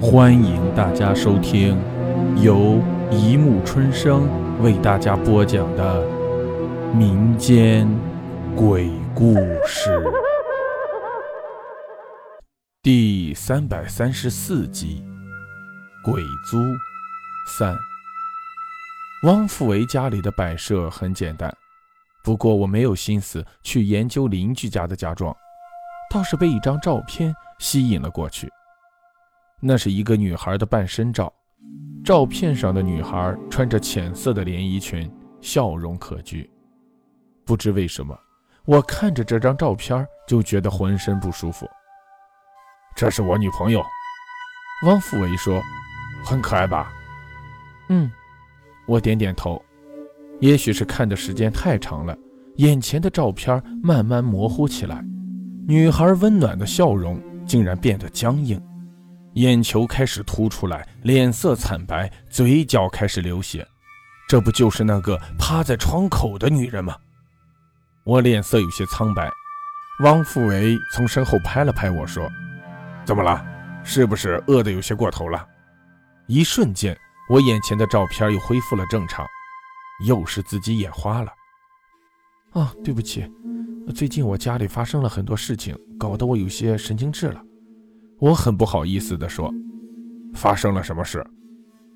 欢迎大家收听由一木春生为大家播讲的民间鬼故事第三百三十四集《鬼租三》。汪富维家里的摆设很简单，不过我没有心思去研究邻居家的家装，倒是被一张照片吸引了过去。那是一个女孩的半身照，照片上的女孩穿着浅色的连衣裙，笑容可掬。不知为什么，我看着这张照片就觉得浑身不舒服。这是我女朋友，汪富伟说：“很可爱吧？”嗯，我点点头。也许是看的时间太长了，眼前的照片慢慢模糊起来，女孩温暖的笑容竟然变得僵硬。眼球开始凸出来，脸色惨白，嘴角开始流血。这不就是那个趴在窗口的女人吗？我脸色有些苍白。汪富维从身后拍了拍我说：“怎么了？是不是饿得有些过头了？”一瞬间，我眼前的照片又恢复了正常。又是自己眼花了。啊，对不起，最近我家里发生了很多事情，搞得我有些神经质了。我很不好意思地说：“发生了什么事？”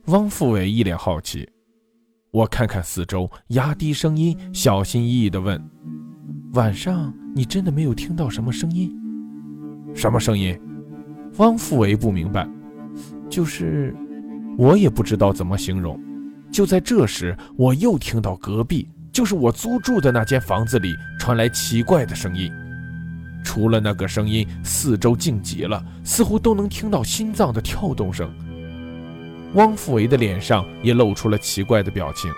汪富伟一脸好奇。我看看四周，压低声音，小心翼翼地问：“晚上你真的没有听到什么声音？什么声音？”汪富伟不明白。就是，我也不知道怎么形容。就在这时，我又听到隔壁，就是我租住的那间房子里传来奇怪的声音。除了那个声音，四周静极了，似乎都能听到心脏的跳动声。汪富维的脸上也露出了奇怪的表情，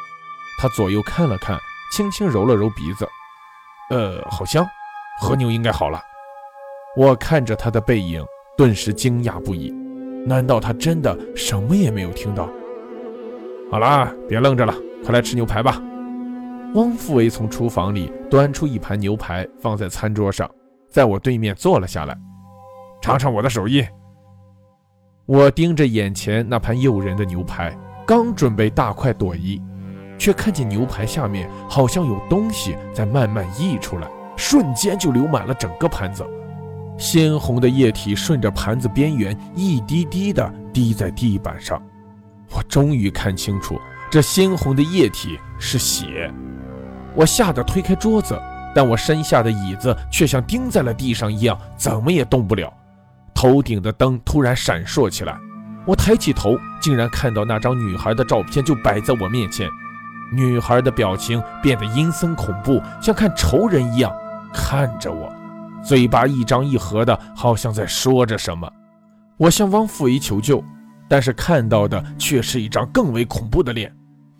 他左右看了看，轻轻揉了揉鼻子，呃，好香，和牛应该好了。我看着他的背影，顿时惊讶不已，难道他真的什么也没有听到？好啦，别愣着了，快来吃牛排吧。汪富维从厨房里端出一盘牛排，放在餐桌上。在我对面坐了下来，尝尝我的手艺。我盯着眼前那盘诱人的牛排，刚准备大快朵颐，却看见牛排下面好像有东西在慢慢溢出来，瞬间就流满了整个盘子。鲜红的液体顺着盘子边缘一滴滴的滴在地板上。我终于看清楚，这鲜红的液体是血。我吓得推开桌子。但我身下的椅子却像钉在了地上一样，怎么也动不了。头顶的灯突然闪烁起来，我抬起头，竟然看到那张女孩的照片就摆在我面前。女孩的表情变得阴森恐怖，像看仇人一样看着我，嘴巴一张一合的，好像在说着什么。我向汪富维求救，但是看到的却是一张更为恐怖的脸。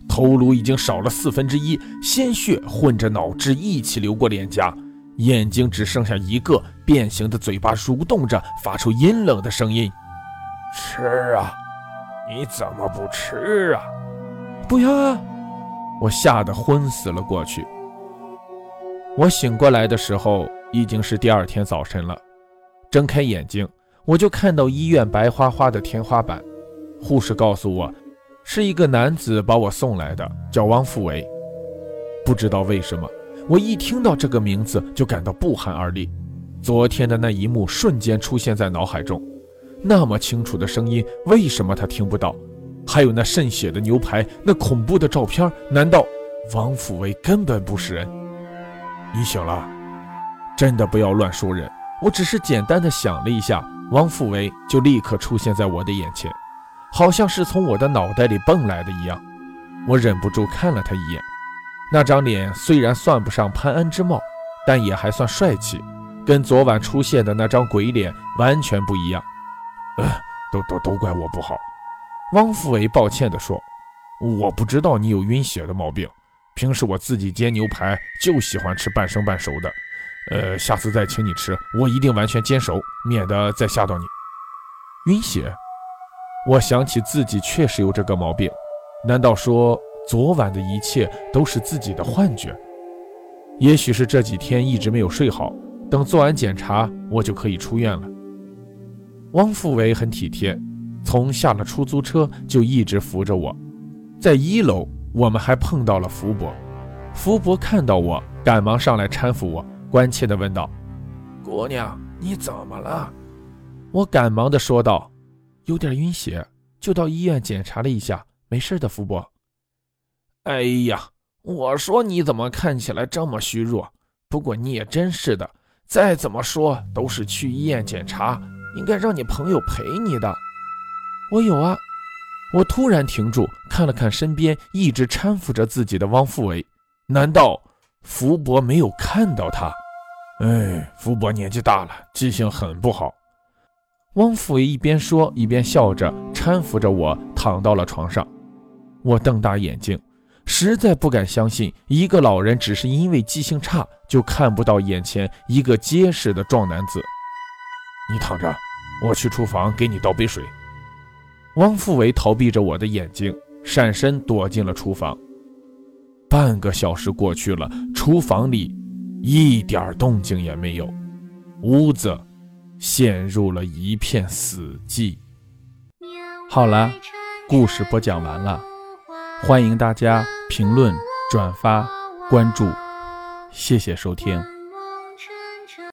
头颅已经少了四分之一，鲜血混着脑汁一起流过脸颊，眼睛只剩下一个，变形的嘴巴蠕动着，发出阴冷的声音：“吃啊，你怎么不吃啊？不要啊！”我吓得昏死了过去。我醒过来的时候已经是第二天早晨了，睁开眼睛，我就看到医院白花花的天花板，护士告诉我。是一个男子把我送来的，叫汪富维。不知道为什么，我一听到这个名字就感到不寒而栗。昨天的那一幕瞬间出现在脑海中，那么清楚的声音，为什么他听不到？还有那渗血的牛排，那恐怖的照片，难道汪富维根本不是人？你醒了，真的不要乱说人。我只是简单的想了一下，汪富维就立刻出现在我的眼前。好像是从我的脑袋里蹦来的一样，我忍不住看了他一眼。那张脸虽然算不上潘安之貌，但也还算帅气，跟昨晚出现的那张鬼脸完全不一样。呃，都都都怪我不好。汪富伟抱歉地说：“我不知道你有晕血的毛病，平时我自己煎牛排就喜欢吃半生半熟的。呃，下次再请你吃，我一定完全煎熟，免得再吓到你。晕血。”我想起自己确实有这个毛病，难道说昨晚的一切都是自己的幻觉？也许是这几天一直没有睡好，等做完检查，我就可以出院了。汪富伟很体贴，从下了出租车就一直扶着我。在一楼，我们还碰到了福伯。福伯看到我，赶忙上来搀扶我，关切地问道：“姑娘，你怎么了？”我赶忙地说道：“有点晕血，就到医院检查了一下，没事的。”福伯，哎呀，我说你怎么看起来这么虚弱？不过你也真是的，再怎么说都是去医院检查，应该让你朋友陪你的。我有啊。我突然停住，看了看身边一直搀扶着自己的汪富伟，难道福伯没有看到他？哎，福伯年纪大了，记性很不好。汪富维一边说一边笑着搀扶着我躺到了床上。我瞪大眼睛，实在不敢相信一个老人只是因为记性差就看不到眼前一个结实的壮男子。你躺着，我去厨房给你倒杯水。汪富维逃避着我的眼睛，闪身躲进了厨房。半个小时过去了，厨房里一点动静也没有，屋子陷入了一片死寂。好了，故事播讲完了，欢迎大家评论、转发、关注，谢谢收听。